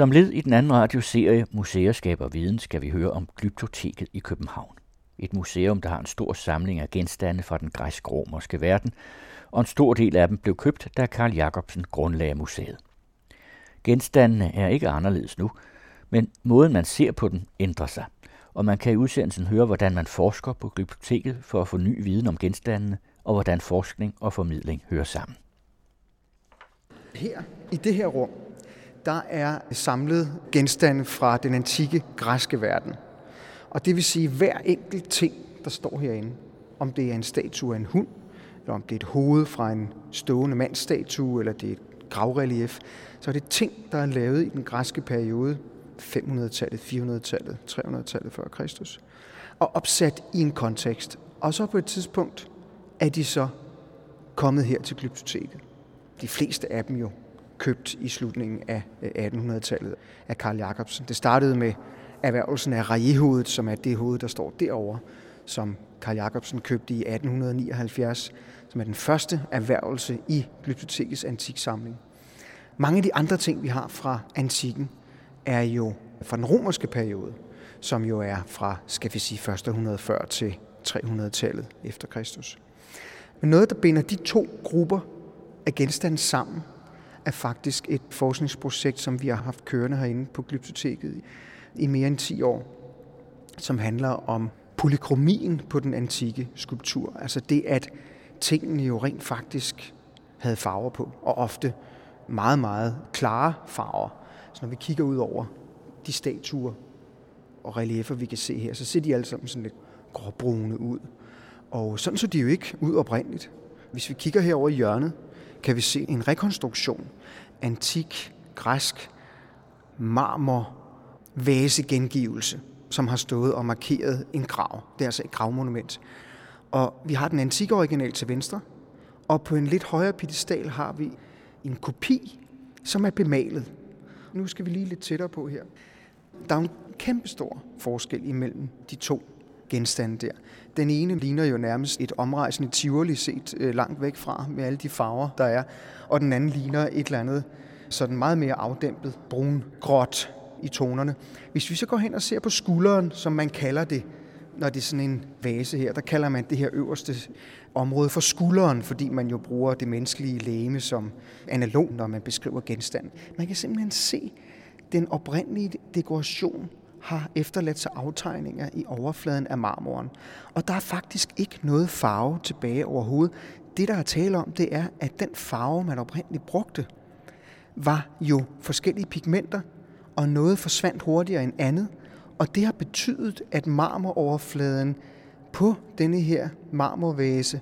Som led i den anden radioserie Museer skaber viden skal vi høre om Glyptoteket i København. Et museum, der har en stor samling af genstande fra den græsk-romerske verden, og en stor del af dem blev købt, da Karl Jacobsen grundlagde museet. Genstandene er ikke anderledes nu, men måden man ser på dem ændrer sig, og man kan i udsendelsen høre, hvordan man forsker på glyptoteket for at få ny viden om genstandene, og hvordan forskning og formidling hører sammen. Her i det her rum, der er samlet genstande fra den antikke græske verden. Og det vil sige, at hver enkelt ting, der står herinde, om det er en statue af en hund, eller om det er et hoved fra en stående mandsstatue, eller det er et gravrelief, så er det ting, der er lavet i den græske periode, 500-tallet, 400-tallet, 300-tallet før Kristus, og opsat i en kontekst. Og så på et tidspunkt er de så kommet her til glyptoteket. De fleste af dem jo købt i slutningen af øh, 1800-tallet af Karl Jacobsen. Det startede med erhvervelsen af rejehovedet, som er det hoved, der står derovre, som Karl Jacobsen købte i 1879, som er den første erhvervelse i Glyptotekets antiksamling. Mange af de andre ting, vi har fra antikken, er jo fra den romerske periode, som jo er fra, skal vi sige, 140 til 300-tallet efter Kristus. Men noget, der binder de to grupper af genstande sammen, er faktisk et forskningsprojekt, som vi har haft kørende herinde på Glyptoteket i mere end 10 år, som handler om polykromien på den antikke skulptur. Altså det, at tingene jo rent faktisk havde farver på, og ofte meget, meget klare farver. Så når vi kigger ud over de statuer og reliefer, vi kan se her, så ser de alle sammen sådan lidt gråbrune ud. Og sådan så de jo ikke ud oprindeligt. Hvis vi kigger herover i hjørnet, kan vi se en rekonstruktion. Antik, græsk, marmor, vasegengivelse, som har stået og markeret en grav. Det er altså et gravmonument. Og vi har den antikke original til venstre, og på en lidt højere pedestal har vi en kopi, som er bemalet. Nu skal vi lige lidt tættere på her. Der er en kæmpe stor forskel imellem de to genstande der. Den ene ligner jo nærmest et omrejsende Tivoli set øh, langt væk fra med alle de farver, der er. Og den anden ligner et eller andet sådan meget mere afdæmpet brun gråt i tonerne. Hvis vi så går hen og ser på skulderen, som man kalder det, når det er sådan en vase her, der kalder man det her øverste område for skulderen, fordi man jo bruger det menneskelige læme som analog, når man beskriver genstanden. Man kan simpelthen se den oprindelige dekoration har efterladt sig aftegninger i overfladen af marmoren. Og der er faktisk ikke noget farve tilbage overhovedet. Det, der er tale om, det er, at den farve, man oprindeligt brugte, var jo forskellige pigmenter, og noget forsvandt hurtigere end andet. Og det har betydet, at marmoroverfladen på denne her marmorvase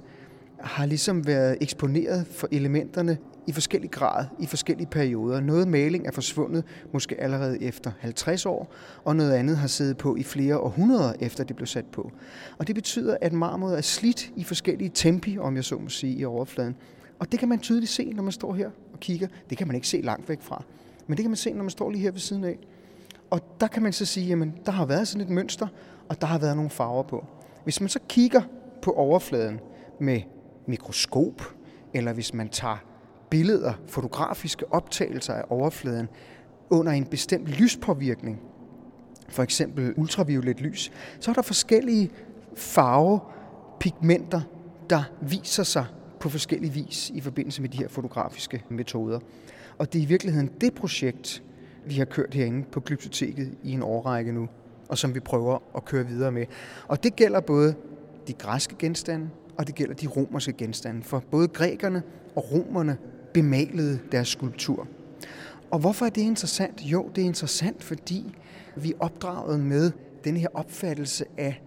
har ligesom været eksponeret for elementerne i forskellig grad, i forskellige perioder. Noget maling er forsvundet måske allerede efter 50 år, og noget andet har siddet på i flere århundreder efter det blev sat på. Og det betyder, at marmor er slidt i forskellige tempi, om jeg så må sige, i overfladen. Og det kan man tydeligt se, når man står her og kigger. Det kan man ikke se langt væk fra. Men det kan man se, når man står lige her ved siden af. Og der kan man så sige, at der har været sådan et mønster, og der har været nogle farver på. Hvis man så kigger på overfladen med mikroskop, eller hvis man tager billeder, fotografiske optagelser af overfladen under en bestemt lyspåvirkning, for eksempel ultraviolet lys, så er der forskellige farvepigmenter, der viser sig på forskellige vis i forbindelse med de her fotografiske metoder. Og det er i virkeligheden det projekt, vi har kørt herinde på Glyptoteket i en årrække nu, og som vi prøver at køre videre med. Og det gælder både de græske genstande, og det gælder de romerske genstande. For både grækerne og romerne bemalede deres skulptur. Og hvorfor er det interessant? Jo, det er interessant, fordi vi er opdraget med den her opfattelse af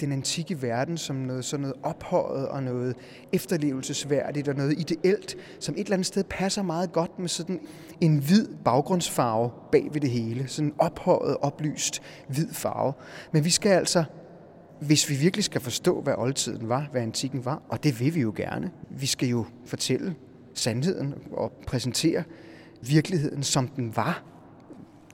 den antikke verden som noget, sådan noget ophøjet og noget efterlevelsesværdigt og noget ideelt, som et eller andet sted passer meget godt med sådan en hvid baggrundsfarve bag ved det hele. Sådan en ophøjet, oplyst hvid farve. Men vi skal altså, hvis vi virkelig skal forstå, hvad oldtiden var, hvad antikken var, og det vil vi jo gerne, vi skal jo fortælle sandheden og præsentere virkeligheden, som den var,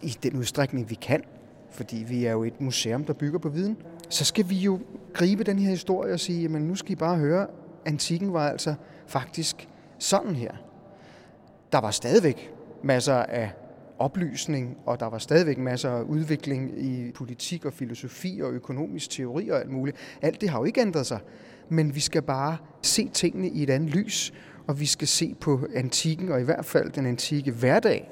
i den udstrækning, vi kan, fordi vi er jo et museum, der bygger på viden, så skal vi jo gribe den her historie og sige, jamen nu skal I bare høre, antikken var altså faktisk sådan her. Der var stadigvæk masser af oplysning, og der var stadigvæk masser af udvikling i politik og filosofi og økonomisk teori og alt muligt. Alt det har jo ikke ændret sig, men vi skal bare se tingene i et andet lys, og vi skal se på antikken, og i hvert fald den antikke hverdag,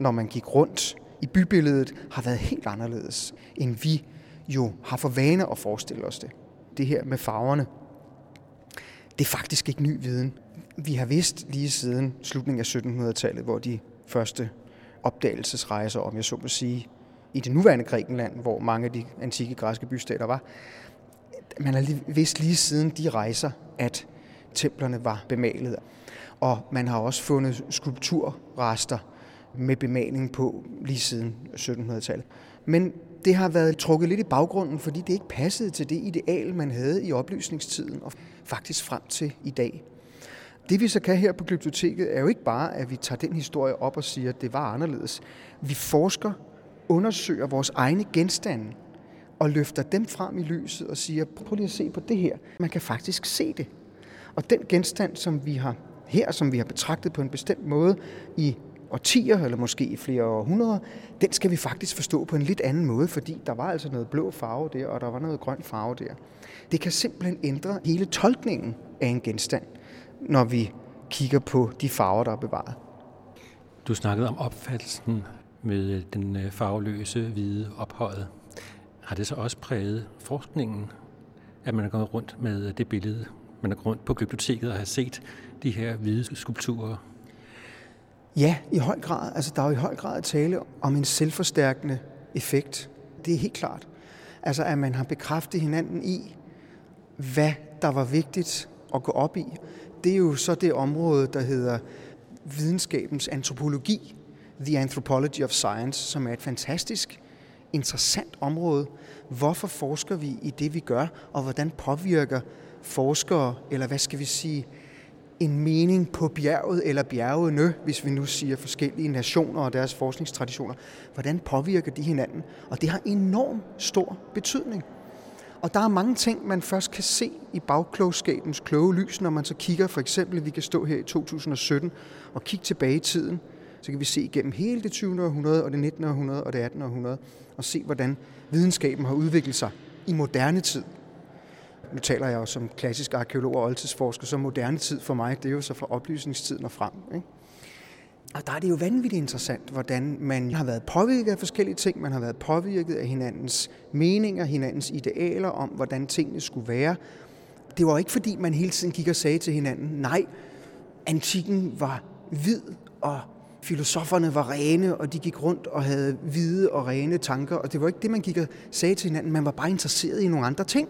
når man gik rundt i bybilledet, har været helt anderledes, end vi jo har for vane at forestille os det. Det her med farverne, det er faktisk ikke ny viden. Vi har vidst lige siden slutningen af 1700-tallet, hvor de første opdagelsesrejser, om jeg så må sige, i det nuværende Grækenland, hvor mange af de antikke græske bystater var. Man har vidst lige siden de rejser, at templerne var bemalet. Og man har også fundet skulpturrester med bemaling på lige siden 1700-tallet. Men det har været trukket lidt i baggrunden, fordi det ikke passede til det ideal, man havde i oplysningstiden og faktisk frem til i dag. Det vi så kan her på Glyptoteket er jo ikke bare, at vi tager den historie op og siger, at det var anderledes. Vi forsker, undersøger vores egne genstande og løfter dem frem i lyset og siger, prøv lige at se på det her. Man kan faktisk se det. Og den genstand, som vi har her, som vi har betragtet på en bestemt måde i årtier, eller måske i flere århundreder, den skal vi faktisk forstå på en lidt anden måde, fordi der var altså noget blå farve der, og der var noget grøn farve der. Det kan simpelthen ændre hele tolkningen af en genstand, når vi kigger på de farver, der er bevaret. Du snakkede om opfattelsen med den øh, farveløse hvide ophøjet. Har det så også præget forskningen, at man er gået rundt med det billede, man er rundt på biblioteket og har set de her hvide skulpturer Ja, i høj grad. Altså, der er jo i høj grad tale om en selvforstærkende effekt. Det er helt klart. Altså, at man har bekræftet hinanden i, hvad der var vigtigt at gå op i. Det er jo så det område, der hedder videnskabens antropologi, The Anthropology of Science, som er et fantastisk interessant område. Hvorfor forsker vi i det, vi gør, og hvordan påvirker forskere, eller hvad skal vi sige, en mening på bjerget eller bjergene, hvis vi nu siger forskellige nationer og deres forskningstraditioner. Hvordan påvirker de hinanden? Og det har enorm stor betydning. Og der er mange ting, man først kan se i bagklogskabens kloge lys, når man så kigger, for eksempel, vi kan stå her i 2017 og kigge tilbage i tiden, så kan vi se igennem hele det 20. århundrede og det 19. århundrede og det 18. århundrede, og se, hvordan videnskaben har udviklet sig i moderne tid nu taler jeg jo som klassisk arkeolog og oldtidsforsker, så moderne tid for mig, det er jo så fra oplysningstiden og frem. Ikke? Og der er det jo vanvittigt interessant, hvordan man har været påvirket af forskellige ting. Man har været påvirket af hinandens meninger, hinandens idealer om, hvordan tingene skulle være. Det var ikke fordi, man hele tiden gik og sagde til hinanden, nej, antikken var hvid, og filosoferne var rene, og de gik rundt og havde hvide og rene tanker, og det var ikke det, man gik og sagde til hinanden. Man var bare interesseret i nogle andre ting.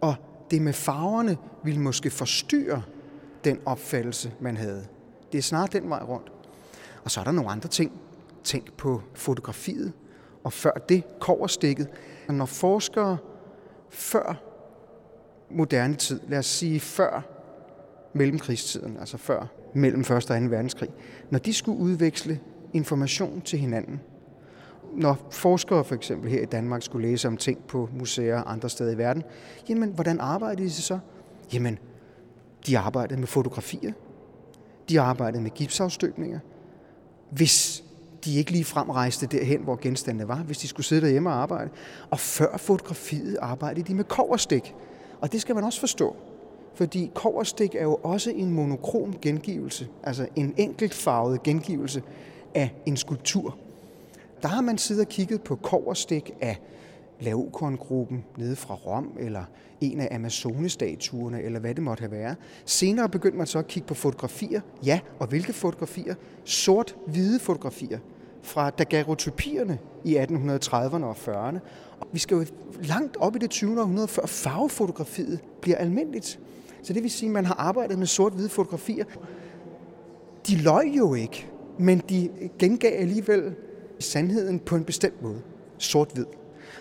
Og det med farverne ville måske forstyrre den opfattelse, man havde. Det er snart den vej rundt. Og så er der nogle andre ting. Tænk på fotografiet, og før det koverstikket. Når forskere før moderne tid, lad os sige før mellemkrigstiden, altså før mellem 1. og 2. verdenskrig, når de skulle udveksle information til hinanden, når forskere for eksempel her i Danmark skulle læse om ting på museer andre steder i verden, jamen hvordan arbejdede de så? Jamen, de arbejdede med fotografier. De arbejdede med gipsafstøbninger. Hvis de ikke lige fremrejste derhen, hvor genstandene var, hvis de skulle sidde derhjemme og arbejde. Og før fotografiet arbejdede de med koverstik. Og det skal man også forstå. Fordi koverstik er jo også en monokrom gengivelse, altså en enkeltfarvet gengivelse af en skulptur. Der har man siddet og kigget på koverstik af Laokoon-gruppen nede fra Rom, eller en af Amazonestatuerne, eller hvad det måtte have været. Senere begyndte man så at kigge på fotografier. Ja, og hvilke fotografier? Sort-hvide fotografier fra daguerreotypierne i 1830'erne og 40'erne. Og vi skal jo langt op i det 20. århundrede, før farvefotografiet bliver almindeligt. Så det vil sige, at man har arbejdet med sort-hvide fotografier. De løg jo ikke, men de gengav alligevel sandheden på en bestemt måde. Sort-hvid.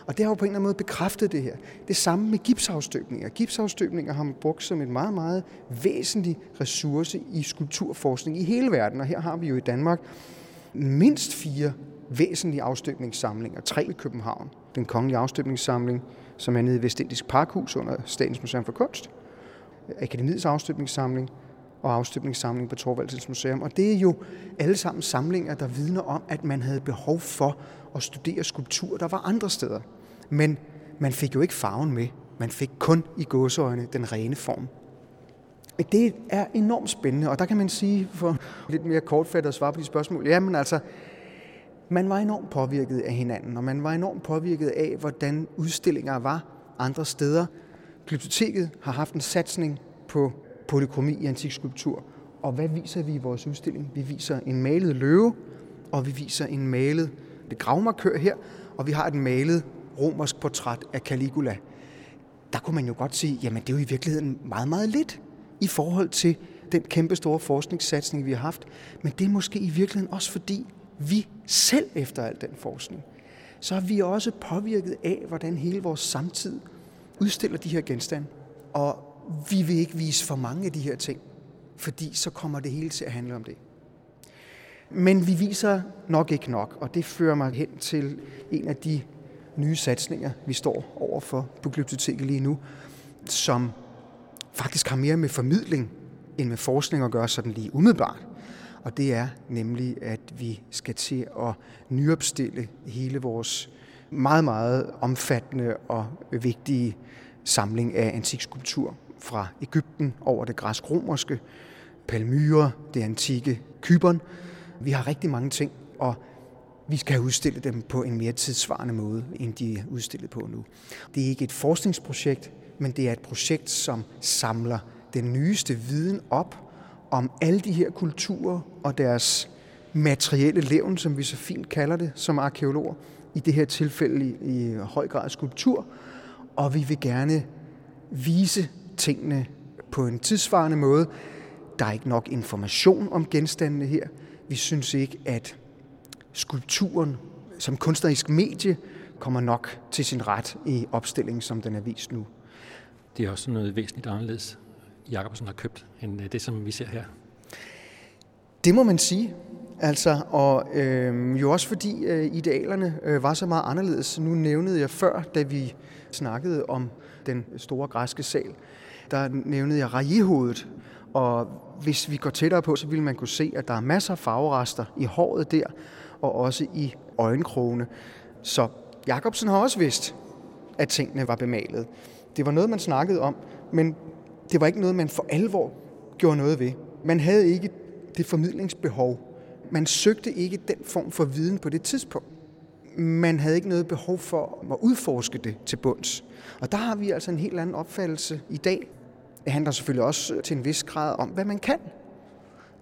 Og det har jo på en eller anden måde bekræftet det her. Det samme med gipsafstøbninger. Gipsafstøbninger har man brugt som en meget, meget væsentlig ressource i skulpturforskning i hele verden. Og her har vi jo i Danmark mindst fire væsentlige afstøbningssamlinger. Tre i København. Den kongelige afstøbningssamling, som er nede i Vestindisk Parkhus under Statens Museum for Kunst. Akademiets afstøbningssamling og afstøbningssamling på Torvaldsens Museum. Og det er jo alle sammen samlinger, der vidner om, at man havde behov for at studere skulptur, der var andre steder. Men man fik jo ikke farven med. Man fik kun i gåseøjne den rene form. Det er enormt spændende, og der kan man sige, for lidt mere kortfattet at svare på de spørgsmål, jamen altså, man var enormt påvirket af hinanden, og man var enormt påvirket af, hvordan udstillinger var andre steder. Glyptoteket har haft en satsning på polykromi i antik skulptur. Og hvad viser vi i vores udstilling? Vi viser en malet løve, og vi viser en malet det gravmarkør her, og vi har et malet romersk portræt af Caligula. Der kunne man jo godt sige, jamen det er jo i virkeligheden meget, meget lidt i forhold til den kæmpe store forskningssatsning, vi har haft. Men det er måske i virkeligheden også fordi, vi selv efter al den forskning, så er vi også påvirket af, hvordan hele vores samtid udstiller de her genstande. Og vi vil ikke vise for mange af de her ting, fordi så kommer det hele til at handle om det. Men vi viser nok ikke nok, og det fører mig hen til en af de nye satsninger, vi står overfor på Glyptoteket lige nu, som faktisk har mere med formidling end med forskning at gøre sådan lige umiddelbart. Og det er nemlig, at vi skal til at nyopstille hele vores meget, meget omfattende og vigtige samling af antikskulptur fra Ægypten over det græsk-romerske, Palmyra, det antikke Kyberen. Vi har rigtig mange ting, og vi skal udstille dem på en mere tidsvarende måde, end de er udstillet på nu. Det er ikke et forskningsprojekt, men det er et projekt, som samler den nyeste viden op om alle de her kulturer og deres materielle levn, som vi så fint kalder det som arkeologer, i det her tilfælde i, i høj grad skulptur, og vi vil gerne vise tingene på en tidsvarende måde. Der er ikke nok information om genstandene her. Vi synes ikke, at skulpturen som kunstnerisk medie kommer nok til sin ret i opstillingen, som den er vist nu. Det er også noget væsentligt anderledes, Jacobsen har købt, end det, som vi ser her. Det må man sige. Altså, og øh, jo også fordi øh, idealerne øh, var så meget anderledes. Nu nævnede jeg før, da vi snakkede om den store græske sal, der nævnede jeg rajehovedet. Og hvis vi går tættere på, så vil man kunne se, at der er masser af farverester i håret der, og også i øjenkrogene. Så Jacobsen har også vidst, at tingene var bemalet. Det var noget, man snakkede om, men det var ikke noget, man for alvor gjorde noget ved. Man havde ikke det formidlingsbehov. Man søgte ikke den form for viden på det tidspunkt. Man havde ikke noget behov for at udforske det til bunds. Og der har vi altså en helt anden opfattelse i dag. Det handler selvfølgelig også til en vis grad om, hvad man kan.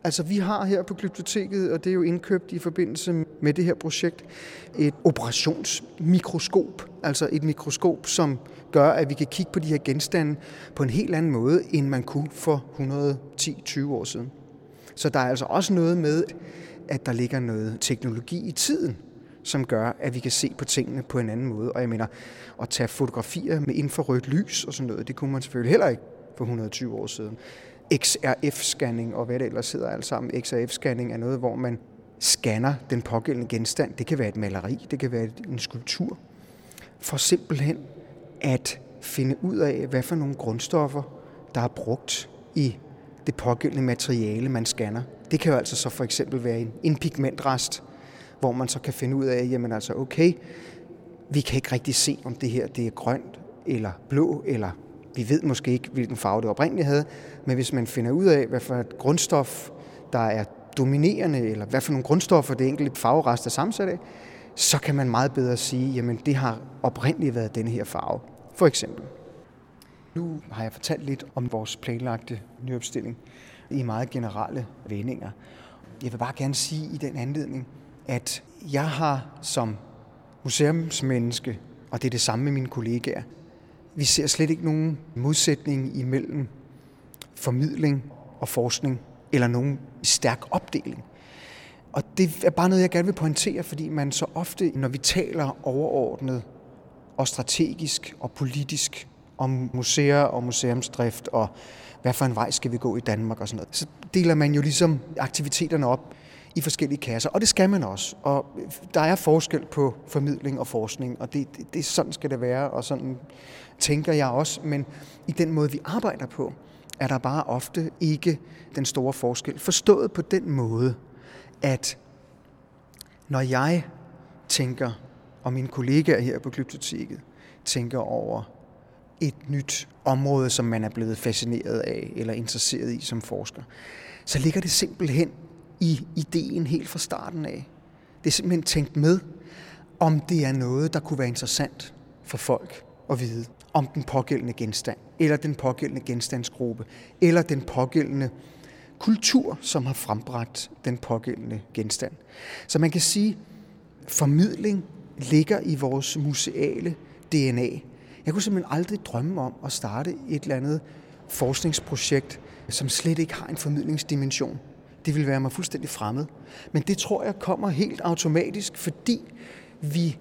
Altså vi har her på Glyptoteket, og det er jo indkøbt i forbindelse med det her projekt, et operationsmikroskop. Altså et mikroskop, som gør, at vi kan kigge på de her genstande på en helt anden måde, end man kunne for 110-20 år siden. Så der er altså også noget med, at der ligger noget teknologi i tiden, som gør, at vi kan se på tingene på en anden måde. Og jeg mener, at tage fotografier med infrarødt lys og sådan noget, det kunne man selvfølgelig heller ikke for 120 år siden. XRF-scanning og hvad det ellers hedder alt sammen. XRF-scanning er noget, hvor man scanner den pågældende genstand. Det kan være et maleri, det kan være en skulptur. For simpelthen at finde ud af, hvad for nogle grundstoffer, der er brugt i det pågældende materiale, man scanner. Det kan jo altså så for eksempel være en, en pigmentrest, hvor man så kan finde ud af, jamen altså okay, vi kan ikke rigtig se, om det her det er grønt eller blå, eller vi ved måske ikke, hvilken farve det oprindeligt havde, men hvis man finder ud af, hvad for et grundstof, der er dominerende, eller hvad for nogle grundstoffer det enkelte farverest er sammensat af, så kan man meget bedre sige, jamen det har oprindeligt været denne her farve, for eksempel. Nu har jeg fortalt lidt om vores planlagte nyopstilling i meget generelle vendinger. Jeg vil bare gerne sige i den anledning, at jeg har som museumsmenneske, og det er det samme med mine kollegaer, vi ser slet ikke nogen modsætning imellem formidling og forskning, eller nogen stærk opdeling. Og det er bare noget, jeg gerne vil pointere, fordi man så ofte, når vi taler overordnet og strategisk og politisk om museer og museumsdrift og hvad for en vej skal vi gå i Danmark og sådan noget, så deler man jo ligesom aktiviteterne op i forskellige kasser, og det skal man også. Og øh, der er forskel på formidling og forskning, og det, det, det sådan skal det være, og sådan tænker jeg også, men i den måde, vi arbejder på, er der bare ofte ikke den store forskel. Forstået på den måde, at når jeg tænker, og mine kollegaer her på Glyptoteket tænker over et nyt område, som man er blevet fascineret af eller interesseret i som forsker, så ligger det simpelthen i ideen helt fra starten af. Det er simpelthen tænkt med, om det er noget, der kunne være interessant for folk at vide om den pågældende genstand, eller den pågældende genstandsgruppe, eller den pågældende kultur, som har frembragt den pågældende genstand. Så man kan sige, formidling ligger i vores museale DNA. Jeg kunne simpelthen aldrig drømme om at starte et eller andet forskningsprojekt, som slet ikke har en formidlingsdimension. Det vil være mig fuldstændig fremmed. Men det tror jeg kommer helt automatisk, fordi vi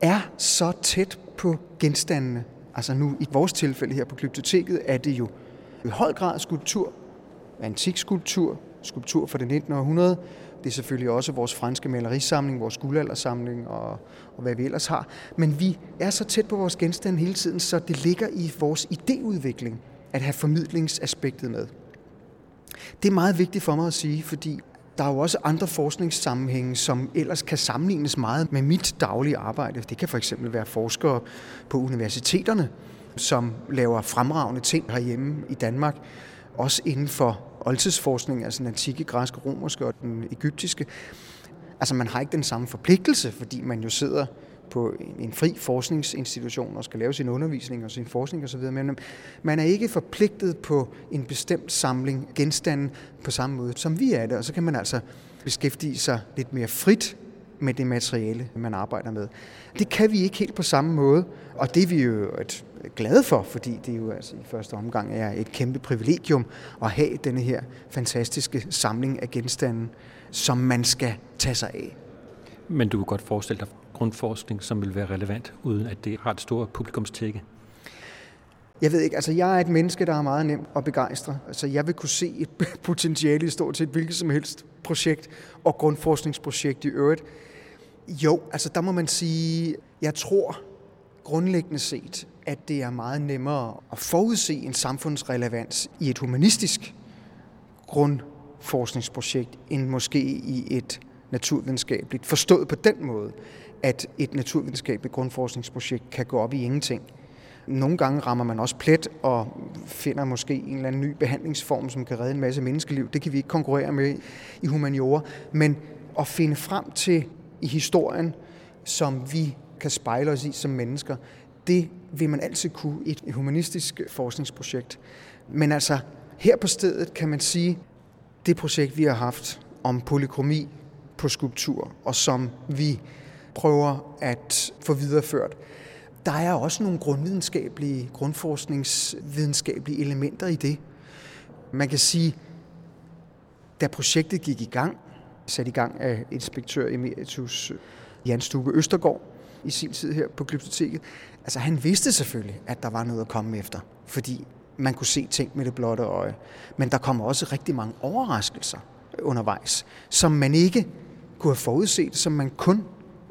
er så tæt på genstandene. Altså nu i vores tilfælde her på Glyptoteket er det jo i høj grad skulptur, antik skulptur, skulptur fra det 19. århundrede. Det er selvfølgelig også vores franske malerisamling, vores guldaldersamling og, og hvad vi ellers har. Men vi er så tæt på vores genstande hele tiden, så det ligger i vores idéudvikling at have formidlingsaspektet med. Det er meget vigtigt for mig at sige, fordi der er jo også andre forskningssammenhænge, som ellers kan sammenlignes meget med mit daglige arbejde. Det kan for eksempel være forskere på universiteterne, som laver fremragende ting herhjemme i Danmark, også inden for oldtidsforskning, altså den antikke græske, romerske og den egyptiske. Altså man har ikke den samme forpligtelse, fordi man jo sidder på en fri forskningsinstitution og skal lave sin undervisning og sin forskning osv., men man er ikke forpligtet på en bestemt samling genstande på samme måde, som vi er det, og så kan man altså beskæftige sig lidt mere frit med det materiale, man arbejder med. Det kan vi ikke helt på samme måde, og det er vi jo et glade for, fordi det jo altså i første omgang er et kæmpe privilegium at have denne her fantastiske samling af genstande, som man skal tage sig af. Men du kan godt forestille dig grundforskning, som vil være relevant, uden at det har et stort publikumstække? Jeg ved ikke, altså jeg er et menneske, der er meget nemt at begejstre. Altså jeg vil kunne se et potentiale i stort set hvilket som helst projekt og grundforskningsprojekt i øvrigt. Jo, altså der må man sige, jeg tror grundlæggende set, at det er meget nemmere at forudse en samfundsrelevans i et humanistisk grundforskningsprojekt, end måske i et naturvidenskabeligt. Forstået på den måde, at et naturvidenskabeligt grundforskningsprojekt kan gå op i ingenting. Nogle gange rammer man også plet og finder måske en eller anden ny behandlingsform, som kan redde en masse menneskeliv. Det kan vi ikke konkurrere med i humaniora. Men at finde frem til i historien, som vi kan spejle os i som mennesker, det vil man altid kunne i et humanistisk forskningsprojekt. Men altså, her på stedet kan man sige, det projekt, vi har haft om polykromi på skulptur, og som vi prøver at få videreført, der er også nogle grundvidenskabelige, grundforskningsvidenskabelige elementer i det. Man kan sige, da projektet gik i gang, sat i gang af inspektør emeritus Jan Stube Østergaard i sin tid her på Glyptoteket, altså han vidste selvfølgelig, at der var noget at komme efter, fordi man kunne se ting med det blotte øje. Men der kom også rigtig mange overraskelser undervejs, som man ikke kunne have forudset, som man kun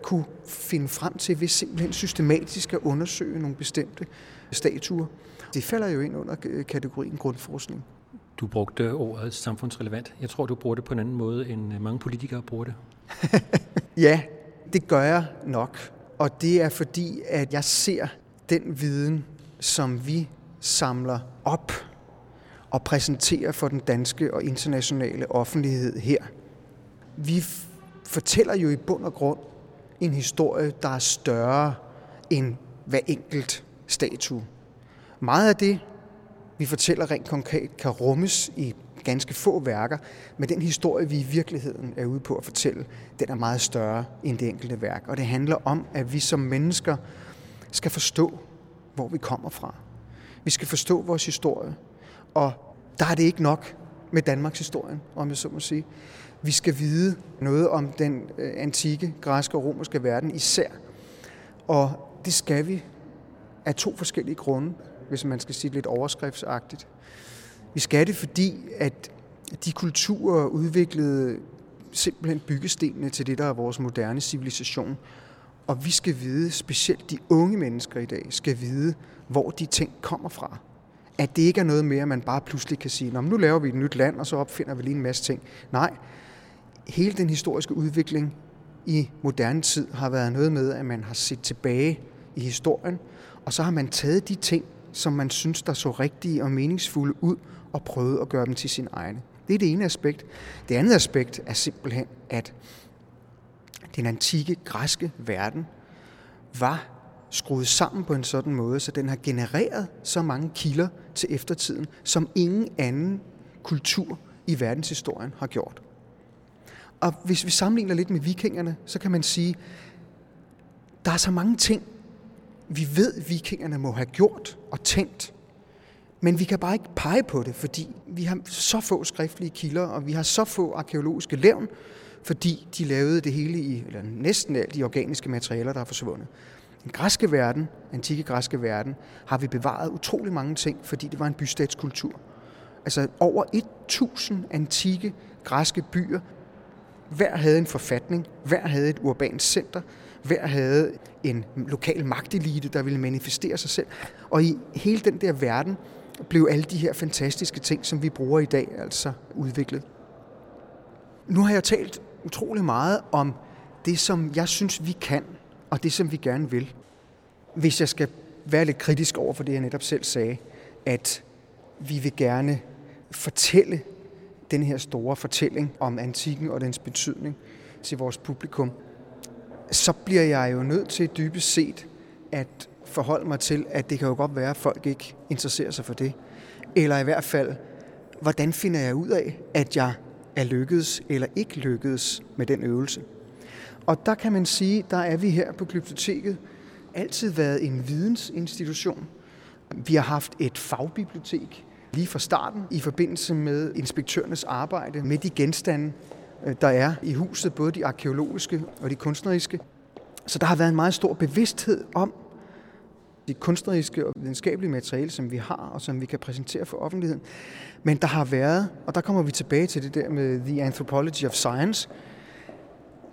kunne finde frem til ved simpelthen systematisk at undersøge nogle bestemte statuer. Det falder jo ind under kategorien grundforskning. Du brugte ordet samfundsrelevant. Jeg tror, du bruger det på en anden måde, end mange politikere bruger det. ja, det gør jeg nok. Og det er fordi, at jeg ser den viden, som vi samler op og præsenterer for den danske og internationale offentlighed her. Vi fortæller jo i bund og grund en historie, der er større end hver enkelt statue. Meget af det, vi fortæller rent konkret, kan rummes i ganske få værker, men den historie, vi i virkeligheden er ude på at fortælle, den er meget større end det enkelte værk. Og det handler om, at vi som mennesker skal forstå, hvor vi kommer fra. Vi skal forstå vores historie. Og der er det ikke nok med Danmarks historie, om jeg så må sige. Vi skal vide noget om den øh, antikke græske og romerske verden især. Og det skal vi af to forskellige grunde, hvis man skal sige det lidt overskriftsagtigt. Vi skal det, fordi at de kulturer udviklede simpelthen byggestenene til det, der er vores moderne civilisation. Og vi skal vide, specielt de unge mennesker i dag, skal vide, hvor de ting kommer fra. At det ikke er noget mere, at man bare pludselig kan sige, Nå, nu laver vi et nyt land, og så opfinder vi lige en masse ting. Nej, hele den historiske udvikling i moderne tid har været noget med, at man har set tilbage i historien, og så har man taget de ting, som man synes, der så rigtige og meningsfulde ud, og prøvet at gøre dem til sin egne. Det er det ene aspekt. Det andet aspekt er simpelthen, at den antikke græske verden var skruet sammen på en sådan måde, så den har genereret så mange kilder til eftertiden, som ingen anden kultur i verdenshistorien har gjort. Og hvis vi sammenligner lidt med vikingerne, så kan man sige, der er så mange ting, vi ved, vikingerne må have gjort og tænkt, men vi kan bare ikke pege på det, fordi vi har så få skriftlige kilder, og vi har så få arkeologiske levn, fordi de lavede det hele i, eller næsten alt de organiske materialer, der er forsvundet. Den græske verden, antikke græske verden, har vi bevaret utrolig mange ting, fordi det var en bystatskultur. Altså over 1000 antikke græske byer. Hver havde en forfatning, hver havde et urbant center, hver havde en lokal magtelite, der ville manifestere sig selv. Og i hele den der verden blev alle de her fantastiske ting, som vi bruger i dag, altså udviklet. Nu har jeg talt utrolig meget om det, som jeg synes, vi kan, og det, som vi gerne vil. Hvis jeg skal være lidt kritisk over for det, jeg netop selv sagde, at vi vil gerne fortælle den her store fortælling om antikken og dens betydning til vores publikum, så bliver jeg jo nødt til dybest set at forholde mig til, at det kan jo godt være, at folk ikke interesserer sig for det. Eller i hvert fald, hvordan finder jeg ud af, at jeg er lykkedes eller ikke lykkedes med den øvelse. Og der kan man sige, der er vi her på Glyptoteket altid været en vidensinstitution. Vi har haft et fagbibliotek lige fra starten i forbindelse med inspektørernes arbejde med de genstande, øh, der er i huset, både de arkeologiske og de kunstneriske. Så der har været en meget stor bevidsthed om det kunstneriske og videnskabelige materiale, som vi har, og som vi kan præsentere for offentligheden. Men der har været, og der kommer vi tilbage til det der med The Anthropology of Science,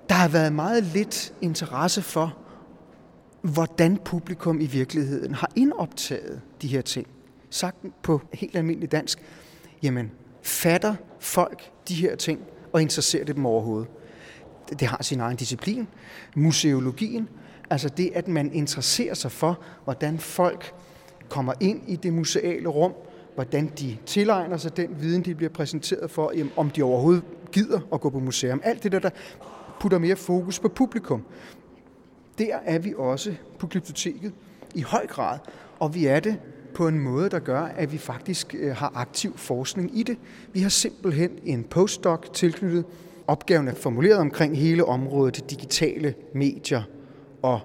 der har været meget lidt interesse for, hvordan publikum i virkeligheden har indoptaget de her ting. Sagt på helt almindelig dansk, jamen, fatter folk de her ting, og interesserer det dem overhovedet? Det har sin egen disciplin, museologien, altså det, at man interesserer sig for, hvordan folk kommer ind i det museale rum, hvordan de tilegner sig den viden, de bliver præsenteret for, om de overhovedet gider at gå på museum. Alt det der, der putter mere fokus på publikum. Der er vi også på Glyptoteket i høj grad, og vi er det på en måde, der gør, at vi faktisk øh, har aktiv forskning i det. Vi har simpelthen en postdoc tilknyttet. Opgaven er formuleret omkring hele området digitale medier og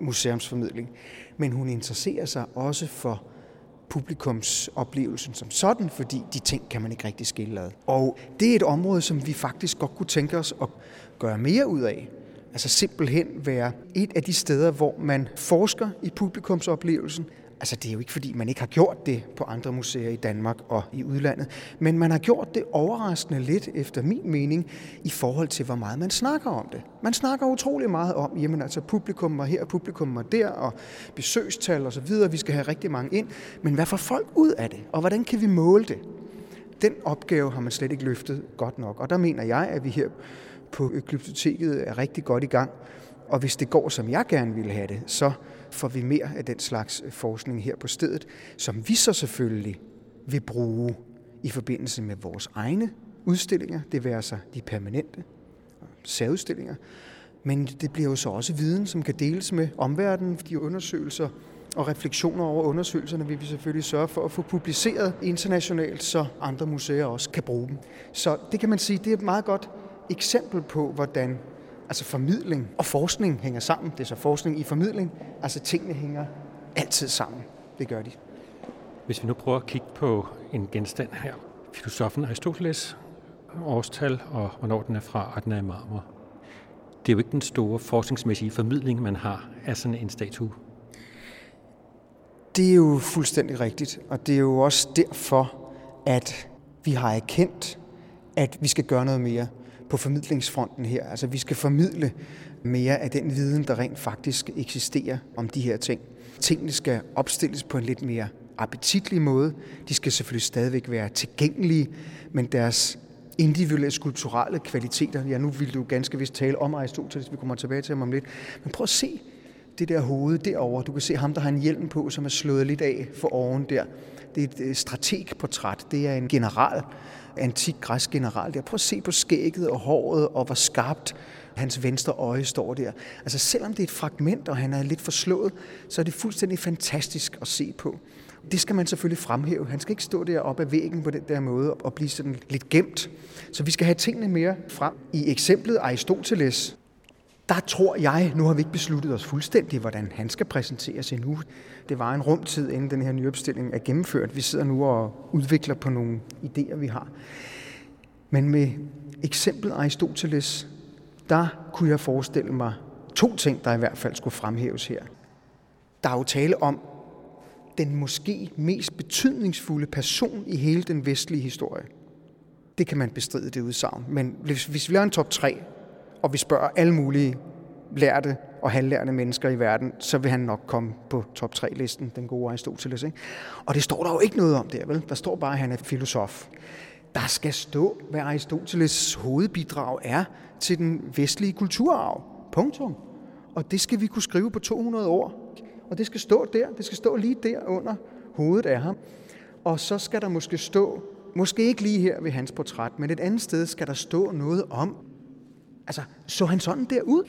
museumsformidling. Men hun interesserer sig også for publikumsoplevelsen som sådan, fordi de ting kan man ikke rigtig skille ad. Og det er et område, som vi faktisk godt kunne tænke os at gøre mere ud af. Altså simpelthen være et af de steder, hvor man forsker i publikumsoplevelsen, Altså det er jo ikke fordi, man ikke har gjort det på andre museer i Danmark og i udlandet, men man har gjort det overraskende lidt, efter min mening, i forhold til, hvor meget man snakker om det. Man snakker utrolig meget om, jamen altså publikum var her, publikum var der, og besøgstal og så videre, vi skal have rigtig mange ind, men hvad får folk ud af det, og hvordan kan vi måle det? Den opgave har man slet ikke løftet godt nok, og der mener jeg, at vi her på Glyptoteket er rigtig godt i gang, og hvis det går, som jeg gerne ville have det, så får vi mere af den slags øh, forskning her på stedet, som vi så selvfølgelig vil bruge i forbindelse med vores egne udstillinger, det vil sig de permanente særudstillinger, men det bliver jo så også viden, som kan deles med omverdenen, de undersøgelser og refleksioner over undersøgelserne vil vi selvfølgelig sørge for at få publiceret internationalt, så andre museer også kan bruge dem. Så det kan man sige, det er et meget godt eksempel på, hvordan Altså formidling og forskning hænger sammen. Det er så forskning i formidling. Altså tingene hænger altid sammen. Det gør de. Hvis vi nu prøver at kigge på en genstand her. Filosofen Aristoteles, årstal og hvornår den er fra, og den er i marmor. Det er jo ikke den store forskningsmæssige formidling, man har af sådan en statue. Det er jo fuldstændig rigtigt, og det er jo også derfor, at vi har erkendt, at vi skal gøre noget mere på formidlingsfronten her. Altså vi skal formidle mere af den viden, der rent faktisk eksisterer om de her ting. Tingene skal opstilles på en lidt mere appetitlig måde. De skal selvfølgelig stadigvæk være tilgængelige, men deres individuelle skulpturelle kvaliteter, ja nu vil du ganske vist tale om Aristoteles, vi kommer tilbage til ham om lidt, men prøv at se det der hoved derovre. Du kan se ham, der har en hjelm på, som er slået lidt af for oven der. Det er et øh, strategportræt. Det er en general, antik græsk general der. Prøv at se på skægget og håret, og hvor skarpt hans venstre øje står der. Altså selvom det er et fragment, og han er lidt forslået, så er det fuldstændig fantastisk at se på. Det skal man selvfølgelig fremhæve. Han skal ikke stå der oppe ad væggen på den der måde og blive sådan lidt gemt. Så vi skal have tingene mere frem. I eksemplet Aristoteles, der tror jeg, nu har vi ikke besluttet os fuldstændig, hvordan han skal præsenteres endnu. Det var en rumtid, inden den her nye opstilling er gennemført. Vi sidder nu og udvikler på nogle idéer, vi har. Men med eksemplet Aristoteles, der kunne jeg forestille mig to ting, der i hvert fald skulle fremhæves her. Der er jo tale om den måske mest betydningsfulde person i hele den vestlige historie. Det kan man bestride det udsagn. Men hvis, hvis vi laver en top 3, og vi spørger alle mulige lærte og halvlærende mennesker i verden, så vil han nok komme på top 3-listen, den gode Aristoteles. Ikke? Og det står der jo ikke noget om der, vel? Der står bare, at han er filosof. Der skal stå, hvad Aristoteles hovedbidrag er til den vestlige kulturarv. Punktum. Og det skal vi kunne skrive på 200 år. Og det skal stå der. Det skal stå lige der under hovedet af ham. Og så skal der måske stå, måske ikke lige her ved hans portræt, men et andet sted skal der stå noget om, altså, så han sådan der ud?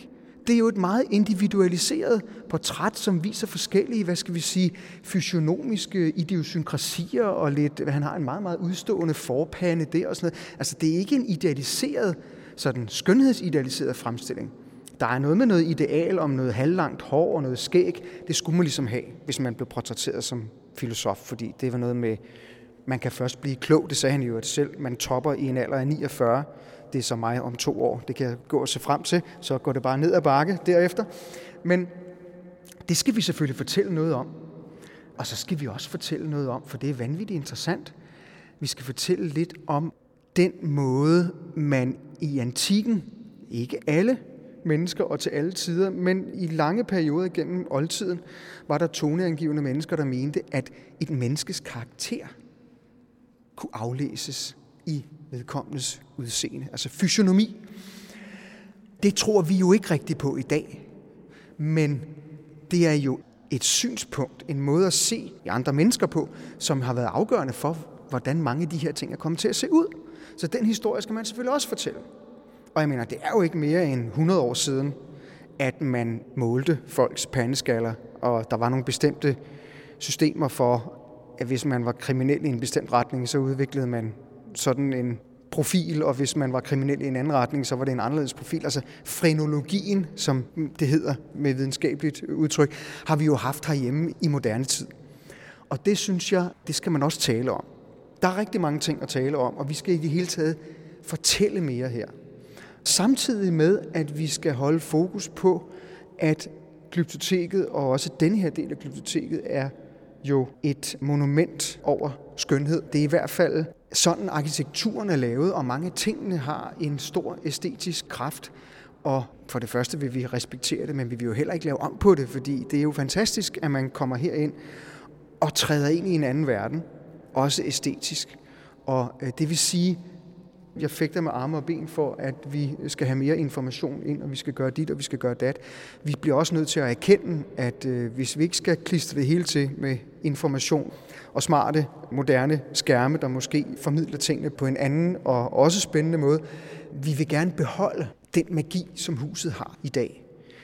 Det er jo et meget individualiseret portræt, som viser forskellige, hvad skal vi sige, fysionomiske idiosynkrasier og lidt, han har en meget, meget udstående forpande der og sådan noget. Altså, det er ikke en idealiseret, sådan skønhedsidealiseret fremstilling. Der er noget med noget ideal om noget halvlangt hår og noget skæg. Det skulle man ligesom have, hvis man blev portrætteret som filosof, fordi det var noget med, man kan først blive klog, det sagde han jo selv, man topper i en alder af 49, det er så mig om to år, det kan jeg gå og se frem til, så går det bare ned ad bakke derefter. Men det skal vi selvfølgelig fortælle noget om. Og så skal vi også fortælle noget om, for det er vanvittigt interessant. Vi skal fortælle lidt om den måde, man i antikken, ikke alle mennesker og til alle tider, men i lange perioder gennem oldtiden, var der toneangivende mennesker, der mente, at et menneskes karakter kunne aflæses i vedkommendes udseende, altså fysionomi. Det tror vi jo ikke rigtigt på i dag, men det er jo et synspunkt, en måde at se andre mennesker på, som har været afgørende for, hvordan mange af de her ting er kommet til at se ud. Så den historie skal man selvfølgelig også fortælle. Og jeg mener, det er jo ikke mere end 100 år siden, at man målte folks pandeskaller, og der var nogle bestemte systemer for, at hvis man var kriminel i en bestemt retning, så udviklede man sådan en profil, og hvis man var kriminel i en anden retning, så var det en anderledes profil. Altså frenologien, som det hedder med videnskabeligt udtryk, har vi jo haft herhjemme i moderne tid. Og det synes jeg, det skal man også tale om. Der er rigtig mange ting at tale om, og vi skal i det hele taget fortælle mere her. Samtidig med, at vi skal holde fokus på, at glyptoteket og også den her del af glyptoteket er jo et monument over skønhed. Det er i hvert fald sådan arkitekturen er lavet, og mange af tingene har en stor æstetisk kraft. Og for det første vil vi respektere det, men vi vil jo heller ikke lave om på det, fordi det er jo fantastisk, at man kommer herind og træder ind i en anden verden, også æstetisk. Og øh, det vil sige, jeg fægter med arme og ben for, at vi skal have mere information ind, og vi skal gøre dit, og vi skal gøre dat. Vi bliver også nødt til at erkende, at øh, hvis vi ikke skal klistre det hele til med information og smarte, moderne skærme, der måske formidler tingene på en anden og også spændende måde, vi vil gerne beholde den magi, som huset har i dag.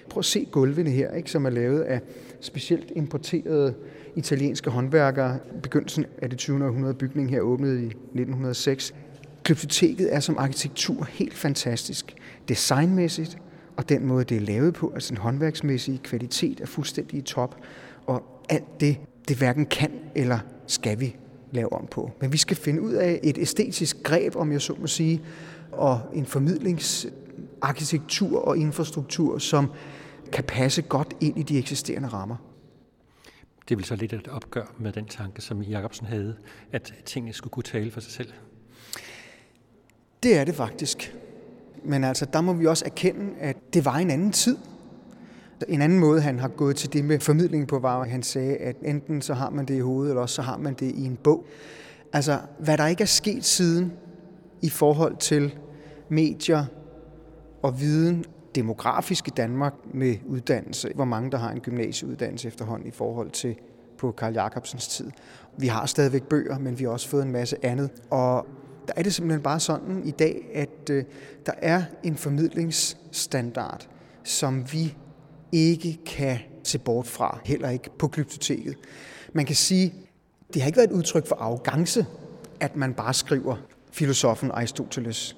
Prøv at se gulvene her, ikke, som er lavet af specielt importerede italienske håndværkere. Begyndelsen af det 20. århundrede bygning her åbnede i 1906. Glyptoteket er som arkitektur helt fantastisk. Designmæssigt, og den måde, det er lavet på, altså den håndværksmæssige kvalitet er fuldstændig i top. Og alt det, det hverken kan eller skal vi lave om på. Men vi skal finde ud af et æstetisk greb, om jeg så må sige, og en formidlingsarkitektur og infrastruktur, som kan passe godt ind i de eksisterende rammer. Det vil så lidt et opgør med den tanke, som Jacobsen havde, at tingene skulle kunne tale for sig selv. Det er det faktisk. Men altså, der må vi også erkende, at det var en anden tid. En anden måde, han har gået til det med formidling på, var, at han sagde, at enten så har man det i hovedet, eller også så har man det i en bog. Altså, hvad der ikke er sket siden i forhold til medier og viden, demografisk i Danmark med uddannelse, hvor mange der har en gymnasieuddannelse efterhånden i forhold til på Karl Jacobsens tid. Vi har stadigvæk bøger, men vi har også fået en masse andet. Og der er det simpelthen bare sådan i dag, at øh, der er en formidlingsstandard, som vi ikke kan se bort fra, heller ikke på glyptoteket. Man kan sige, det har ikke været et udtryk for arrogance, at man bare skriver filosofen Aristoteles.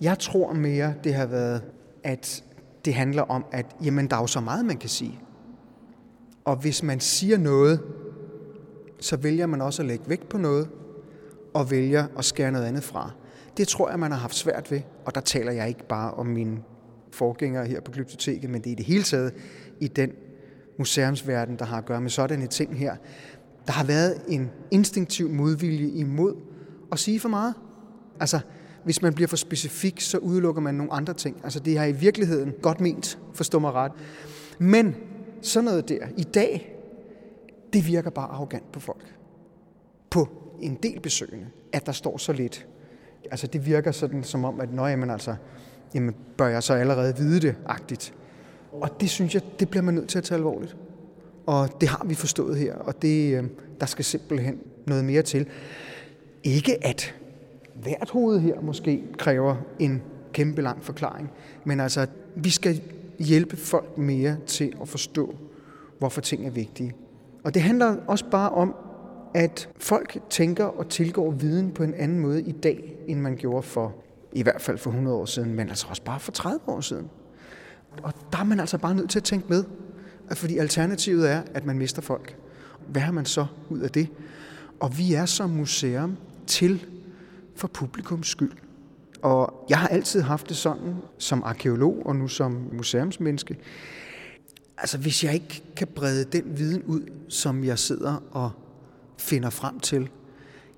Jeg tror mere, det har været, at det handler om, at jamen, der er jo så meget, man kan sige. Og hvis man siger noget, så vælger man også at lægge vægt på noget, og vælger at skære noget andet fra. Det tror jeg, man har haft svært ved, og der taler jeg ikke bare om mine forgængere her på Glyptoteket, men det er i det hele taget i den museumsverden, der har at gøre med sådanne ting her. Der har været en instinktiv modvilje imod at sige for meget. Altså, hvis man bliver for specifik, så udelukker man nogle andre ting. Altså, det har i virkeligheden godt ment, forstå mig ret. Men sådan noget der, i dag, det virker bare arrogant på folk. På en del besøgende, at der står så lidt. Altså, det virker sådan som om, at nå, jamen, altså, jamen, bør jeg så allerede vide det, agtigt. Og det synes jeg, det bliver man nødt til at tage alvorligt. Og det har vi forstået her, og det, øh, der skal simpelthen noget mere til. Ikke at hvert hoved her måske kræver en kæmpe lang forklaring, men altså, vi skal hjælpe folk mere til at forstå, hvorfor ting er vigtige. Og det handler også bare om, at folk tænker og tilgår viden på en anden måde i dag, end man gjorde for i hvert fald for 100 år siden, men altså også bare for 30 år siden. Og der er man altså bare nødt til at tænke med, fordi alternativet er, at man mister folk. Hvad har man så ud af det? Og vi er som museum til for publikums skyld. Og jeg har altid haft det sådan, som arkeolog og nu som museumsmenneske, altså hvis jeg ikke kan brede den viden ud, som jeg sidder og finder frem til,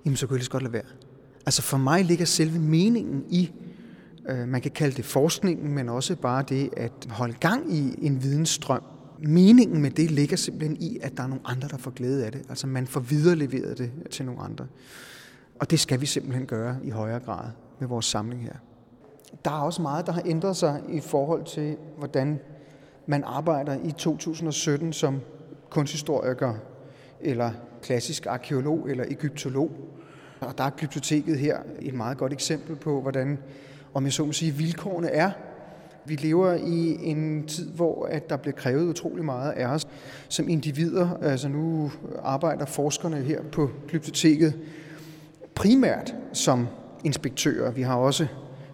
jamen så kunne jeg lige så godt lade være. Altså for mig ligger selve meningen i, øh, man kan kalde det forskningen, men også bare det at holde gang i en vidensstrøm. Meningen med det ligger simpelthen i, at der er nogle andre, der får glæde af det. Altså man får videreleveret det til nogle andre. Og det skal vi simpelthen gøre i højere grad med vores samling her. Der er også meget, der har ændret sig i forhold til, hvordan man arbejder i 2017 som kunsthistoriker eller klassisk arkeolog eller egyptolog. Og der er glyptoteket her et meget godt eksempel på, hvordan, om jeg så må sige, vilkårene er. Vi lever i en tid, hvor at der bliver krævet utrolig meget af os som individer. Altså nu arbejder forskerne her på glyptoteket primært som inspektører. Vi har også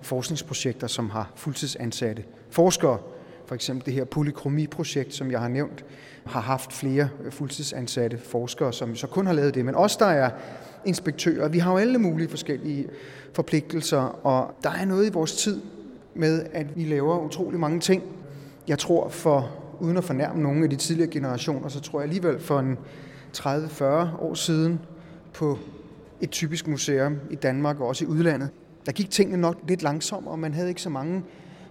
forskningsprojekter, som har fuldtidsansatte forskere. For eksempel det her polykromi-projekt, som jeg har nævnt, har haft flere øh, fuldtidsansatte forskere, som så kun har lavet det. Men også der er inspektører. Vi har jo alle mulige forskellige forpligtelser, og der er noget i vores tid med, at vi laver utrolig mange ting. Jeg tror for, uden at fornærme nogen af de tidligere generationer, så tror jeg alligevel for en 30-40 år siden på et typisk museum i Danmark og også i udlandet, der gik tingene nok lidt langsommere, og man havde ikke så mange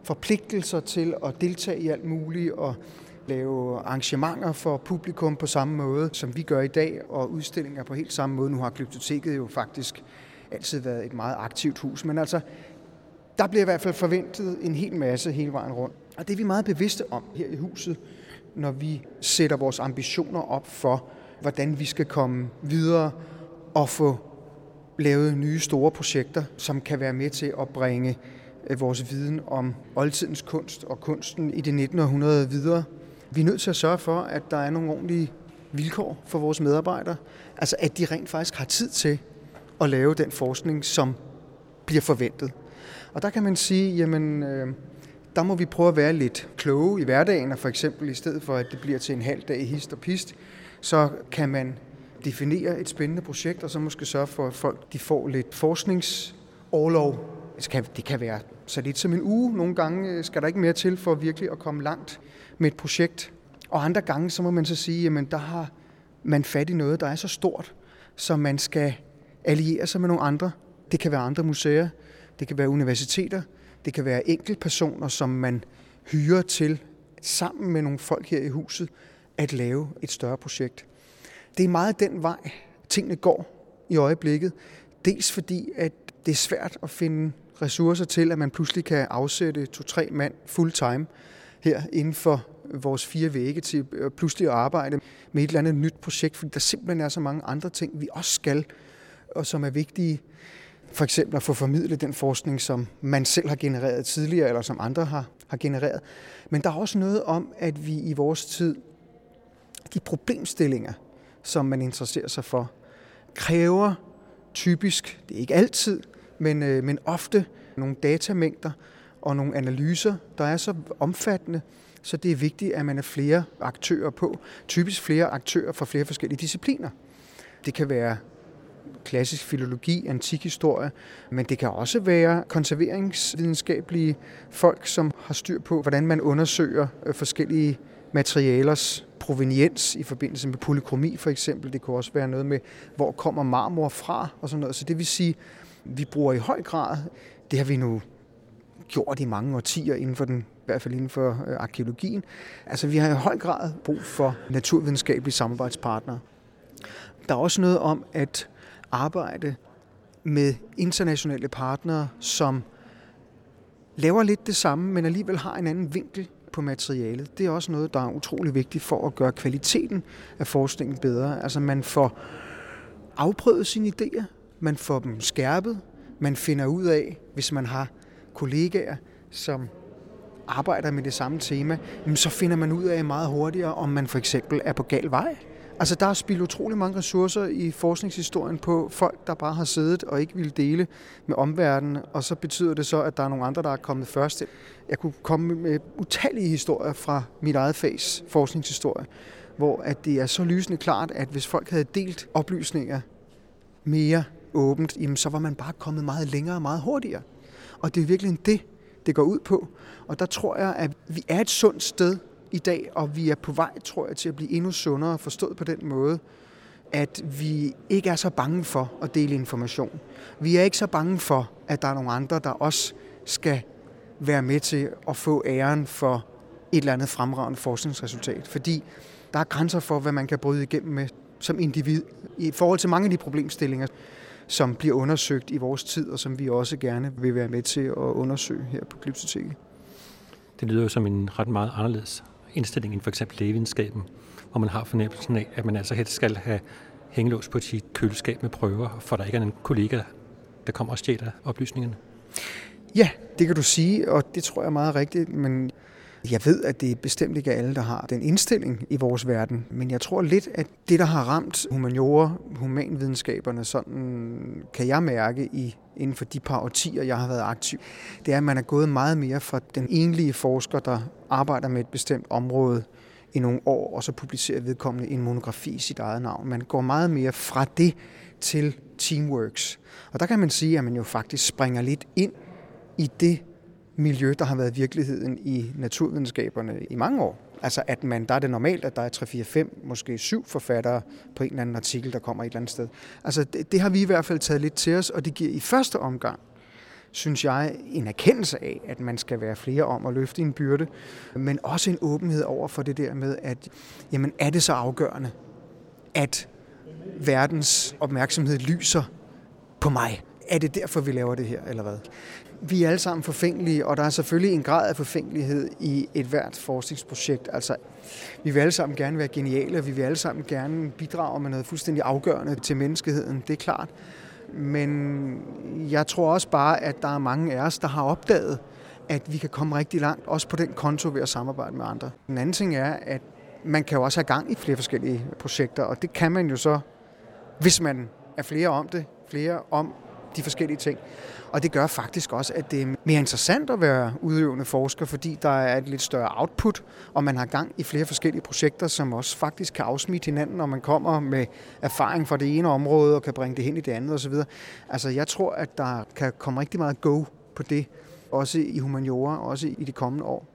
forpligtelser til at deltage i alt muligt og lave arrangementer for publikum på samme måde, som vi gør i dag, og udstillinger på helt samme måde. Nu har Glyptoteket jo faktisk altid været et meget aktivt hus, men altså, der bliver i hvert fald forventet en hel masse hele vejen rundt. Og det er vi meget bevidste om her i huset, når vi sætter vores ambitioner op for, hvordan vi skal komme videre og få lavet nye store projekter, som kan være med til at bringe vores viden om oldtidens kunst og kunsten i det 19. århundrede videre. Vi er nødt til at sørge for, at der er nogle ordentlige vilkår for vores medarbejdere. Altså at de rent faktisk har tid til at lave den forskning, som bliver forventet. Og der kan man sige, jamen, øh, der må vi prøve at være lidt kloge i hverdagen, og for eksempel i stedet for, at det bliver til en halv dag hist og pist, så kan man definere et spændende projekt, og så måske sørge for, at folk de får lidt forskningsårlov det kan, det kan være så lidt som en uge. Nogle gange øh, skal der ikke mere til for virkelig at komme langt med et projekt. Og andre gange, så må man så sige, jamen der har man fat i noget, der er så stort, så man skal alliere sig med nogle andre. Det kan være andre museer, det kan være universiteter, det kan være enkeltpersoner, som man hyrer til sammen med nogle folk her i huset at lave et større projekt. Det er meget den vej, tingene går i øjeblikket. Dels fordi, at det er svært at finde ressourcer til, at man pludselig kan afsætte to-tre mand full time her inden for vores fire vægge til pludselig at arbejde med et eller andet nyt projekt, fordi der simpelthen er så mange andre ting, vi også skal, og som er vigtige. For eksempel at få formidlet den forskning, som man selv har genereret tidligere, eller som andre har, har genereret. Men der er også noget om, at vi i vores tid, de problemstillinger, som man interesserer sig for, kræver typisk, det er ikke altid, men, øh, men ofte nogle datamængder og nogle analyser, der er så omfattende, så det er vigtigt, at man er flere aktører på. Typisk flere aktører fra flere forskellige discipliner. Det kan være klassisk filologi, antik historie, men det kan også være konserveringsvidenskabelige folk, som har styr på, hvordan man undersøger øh, forskellige materialers proveniens i forbindelse med polykromi for eksempel. Det kunne også være noget med, hvor kommer marmor fra og sådan noget. Så det vil sige, vi bruger i høj grad, det har vi nu gjort i mange årtier inden for den, i hvert fald inden for øh, arkeologien. Altså vi har i høj grad brug for naturvidenskabelige samarbejdspartnere. Der er også noget om at arbejde med internationale partnere, som laver lidt det samme, men alligevel har en anden vinkel på materialet. Det er også noget, der er utrolig vigtigt for at gøre kvaliteten af forskningen bedre. Altså man får afprøvet sine idéer, man får dem skærpet, man finder ud af, hvis man har kollegaer, som arbejder med det samme tema, så finder man ud af meget hurtigere, om man for eksempel er på gal vej. Altså, der er spildt utrolig mange ressourcer i forskningshistorien på folk, der bare har siddet og ikke ville dele med omverdenen, og så betyder det så, at der er nogle andre, der er kommet først. Jeg kunne komme med utallige historier fra mit eget fags forskningshistorie, hvor at det er så lysende klart, at hvis folk havde delt oplysninger mere åbent, jamen, så var man bare kommet meget længere og meget hurtigere. Og det er virkelig det, det går ud på. Og der tror jeg, at vi er et sundt sted i dag, og vi er på vej, tror jeg, til at blive endnu sundere, forstået på den måde, at vi ikke er så bange for at dele information. Vi er ikke så bange for, at der er nogle andre, der også skal være med til at få æren for et eller andet fremragende forskningsresultat. Fordi der er grænser for, hvad man kan bryde igennem med som individ i forhold til mange af de problemstillinger, som bliver undersøgt i vores tid, og som vi også gerne vil være med til at undersøge her på Glyptoteket. Det lyder jo som en ret meget anderledes indstilling end for eksempel lægevidenskaben, hvor man har fornemmelsen af, at man altså helst skal have hængelås på sit køleskab med prøver, for der ikke er en kollega, der kommer og stjæler oplysningerne. Ja, det kan du sige, og det tror jeg er meget rigtigt, men jeg ved, at det er bestemt ikke alle, der har den indstilling i vores verden, men jeg tror lidt, at det, der har ramt humaniora, humanvidenskaberne, sådan kan jeg mærke i inden for de par årtier, jeg har været aktiv, det er, at man er gået meget mere fra den enlige forsker, der arbejder med et bestemt område i nogle år, og så publicerer vedkommende en monografi i sit eget navn. Man går meget mere fra det til teamworks. Og der kan man sige, at man jo faktisk springer lidt ind i det miljø, der har været virkeligheden i naturvidenskaberne i mange år. Altså at man, der er det normalt, at der er 3, 4, 5, måske 7 forfattere på en eller anden artikel, der kommer et eller andet sted. Altså det, det har vi i hvert fald taget lidt til os, og det giver i første omgang, synes jeg, en erkendelse af, at man skal være flere om at løfte en byrde, men også en åbenhed over for det der med, at jamen, er det så afgørende, at verdens opmærksomhed lyser på mig? Er det derfor, vi laver det her, eller hvad? Vi er alle sammen forfængelige, og der er selvfølgelig en grad af forfængelighed i et hvert forskningsprojekt. Altså, vi vil alle sammen gerne være geniale, og vi vil alle sammen gerne bidrage med noget fuldstændig afgørende til menneskeheden, det er klart. Men jeg tror også bare, at der er mange af os, der har opdaget, at vi kan komme rigtig langt, også på den konto ved at samarbejde med andre. En anden ting er, at man kan jo også have gang i flere forskellige projekter, og det kan man jo så, hvis man er flere om det, flere om de forskellige ting. Og det gør faktisk også, at det er mere interessant at være udøvende forsker, fordi der er et lidt større output, og man har gang i flere forskellige projekter, som også faktisk kan afsmitte hinanden, når man kommer med erfaring fra det ene område og kan bringe det hen i det andet osv. Altså jeg tror, at der kan komme rigtig meget go på det, også i humaniora, også i de kommende år.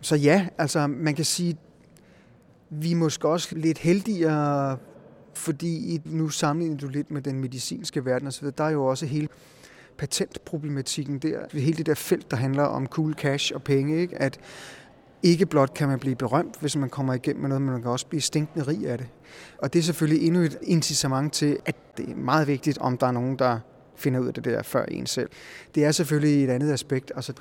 Så ja, altså man kan sige, vi er måske også lidt heldigere, fordi nu sammenligner du lidt med den medicinske verden osv., der er jo også hele patentproblematikken der, hele det der felt, der handler om cool cash og penge, ikke? at ikke blot kan man blive berømt, hvis man kommer igennem med noget, men man kan også blive stinkende rig af det. Og det er selvfølgelig endnu et incitament til, at det er meget vigtigt, om der er nogen, der finder ud af det der før en selv. Det er selvfølgelig et andet aspekt. Altså,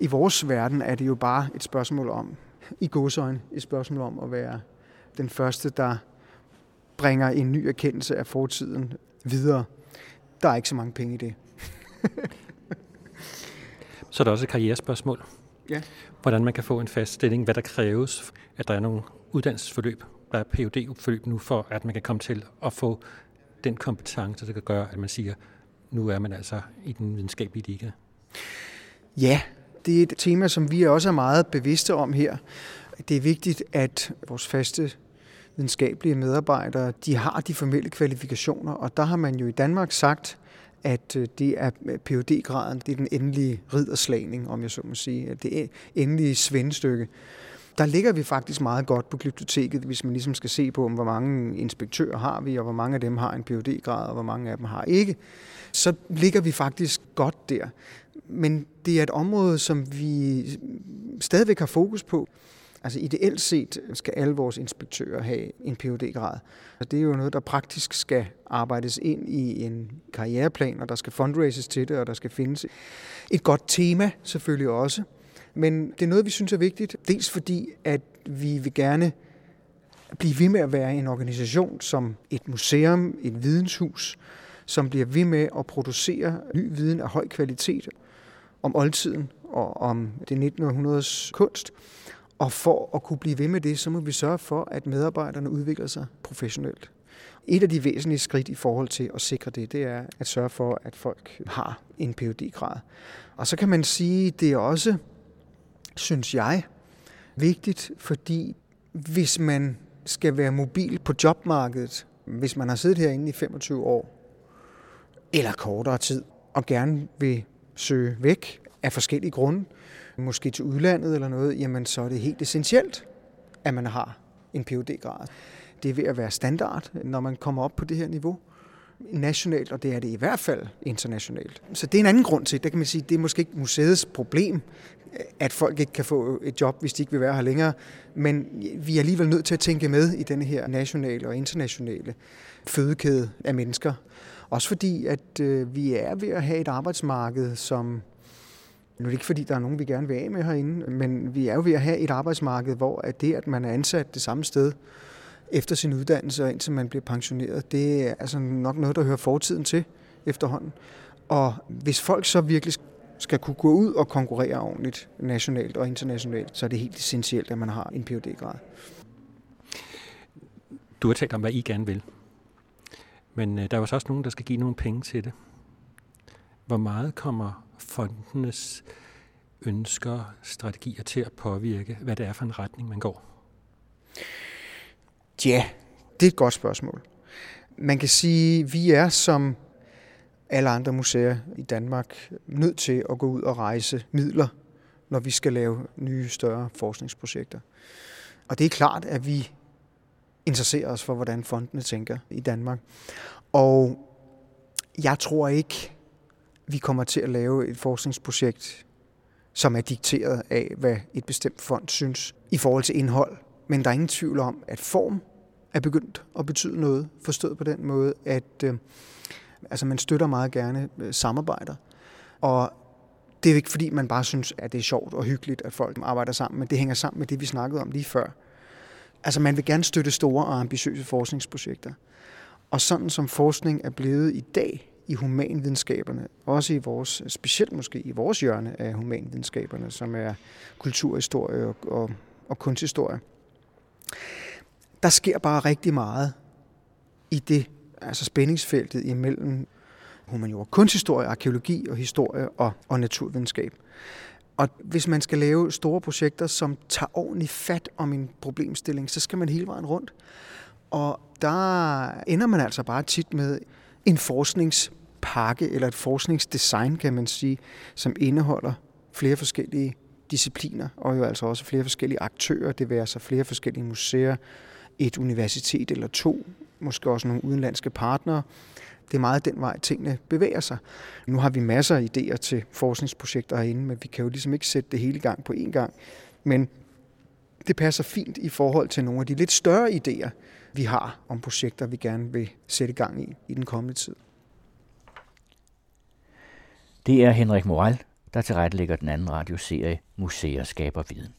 I vores verden er det jo bare et spørgsmål om, i godsøjne, et spørgsmål om at være den første, der bringer en ny erkendelse af fortiden videre. Der er ikke så mange penge i det. så er der også et karrierespørgsmål. Ja. Hvordan man kan få en fast stilling, hvad der kræves, at der er nogle uddannelsesforløb, der er phd forløb nu, for at man kan komme til at få den kompetence, der kan gøre, at man siger, nu er man altså i den videnskabelige liga. Ja, det er et tema, som vi også er meget bevidste om her. Det er vigtigt, at vores faste videnskabelige medarbejdere, de har de formelle kvalifikationer, og der har man jo i Danmark sagt, at øh, det er øh, phd graden det er den endelige ridderslagning, om jeg så må sige, det er endelige svendestykke. Der ligger vi faktisk meget godt på glyptoteket, hvis man ligesom skal se på, hvor mange inspektører har vi, og hvor mange af dem har en phd grad og hvor mange af dem har ikke. Så ligger vi faktisk godt der. Men det er et område, som vi stadigvæk har fokus på. Altså ideelt set skal alle vores inspektører have en phd grad Det er jo noget, der praktisk skal arbejdes ind i en karriereplan, og der skal fundraises til det, og der skal findes et godt tema selvfølgelig også. Men det er noget, vi synes er vigtigt, dels fordi, at vi vil gerne blive ved med at være en organisation som et museum, et videnshus, som bliver ved med at producere ny viden af høj kvalitet om oldtiden og om det 1900's kunst. Og for at kunne blive ved med det, så må vi sørge for, at medarbejderne udvikler sig professionelt. Et af de væsentlige skridt i forhold til at sikre det, det er at sørge for, at folk har en phd grad Og så kan man sige, det er også, synes jeg, vigtigt, fordi hvis man skal være mobil på jobmarkedet, hvis man har siddet herinde i 25 år, eller kortere tid, og gerne vil søge væk af forskellige grunde, måske til udlandet eller noget, jamen så er det helt essentielt, at man har en phd grad Det er ved at være standard, når man kommer op på det her niveau nationalt, og det er det i hvert fald internationalt. Så det er en anden grund til, der kan man sige, det er måske ikke museets problem, at folk ikke kan få et job, hvis de ikke vil være her længere, men vi er alligevel nødt til at tænke med i denne her nationale og internationale fødekæde af mennesker. Også fordi, at øh, vi er ved at have et arbejdsmarked, som nu er det ikke fordi, der er nogen, vi gerne vil af med herinde, men vi er jo ved at have et arbejdsmarked, hvor at det, at man er ansat det samme sted efter sin uddannelse og indtil man bliver pensioneret, det er altså nok noget, der hører fortiden til efterhånden. Og hvis folk så virkelig skal kunne gå ud og konkurrere ordentligt nationalt og internationalt, så er det helt essentielt, at man har en phd grad Du har talt om, hvad I gerne vil. Men øh, der er også nogen, der skal give nogle penge til det. Hvor meget kommer fondenes ønsker, strategier til at påvirke, hvad det er for en retning, man går? Ja, det er et godt spørgsmål. Man kan sige, at vi er som alle andre museer i Danmark nødt til at gå ud og rejse midler, når vi skal lave nye, større forskningsprojekter. Og det er klart, at vi interesserer os for, hvordan fondene tænker i Danmark. Og jeg tror ikke, vi kommer til at lave et forskningsprojekt, som er dikteret af, hvad et bestemt fond synes i forhold til indhold. Men der er ingen tvivl om, at form er begyndt at betyde noget, forstået på den måde, at øh, altså man støtter meget gerne øh, samarbejder. Og det er ikke fordi, man bare synes, at det er sjovt og hyggeligt, at folk arbejder sammen, men det hænger sammen med det, vi snakkede om lige før. Altså man vil gerne støtte store og ambitiøse forskningsprojekter. Og sådan som forskning er blevet i dag i humanvidenskaberne, også i vores, specielt måske i vores hjørne af humanvidenskaberne, som er kulturhistorie og, og, og kunsthistorie, der sker bare rigtig meget i det, altså spændingsfeltet imellem humaniora, kunsthistorie, arkeologi og historie og, og naturvidenskab. Og hvis man skal lave store projekter, som tager ordentligt fat om en problemstilling, så skal man hele vejen rundt. Og der ender man altså bare tit med en forsknings pakke eller et forskningsdesign, kan man sige, som indeholder flere forskellige discipliner, og jo altså også flere forskellige aktører, det vil altså flere forskellige museer, et universitet eller to, måske også nogle udenlandske partnere. Det er meget den vej, tingene bevæger sig. Nu har vi masser af idéer til forskningsprojekter herinde, men vi kan jo ligesom ikke sætte det hele i gang på én gang. Men det passer fint i forhold til nogle af de lidt større idéer, vi har om projekter, vi gerne vil sætte gang i i den kommende tid. Det er Henrik Moral, der tilrettelægger den anden radioserie Museer skaber viden.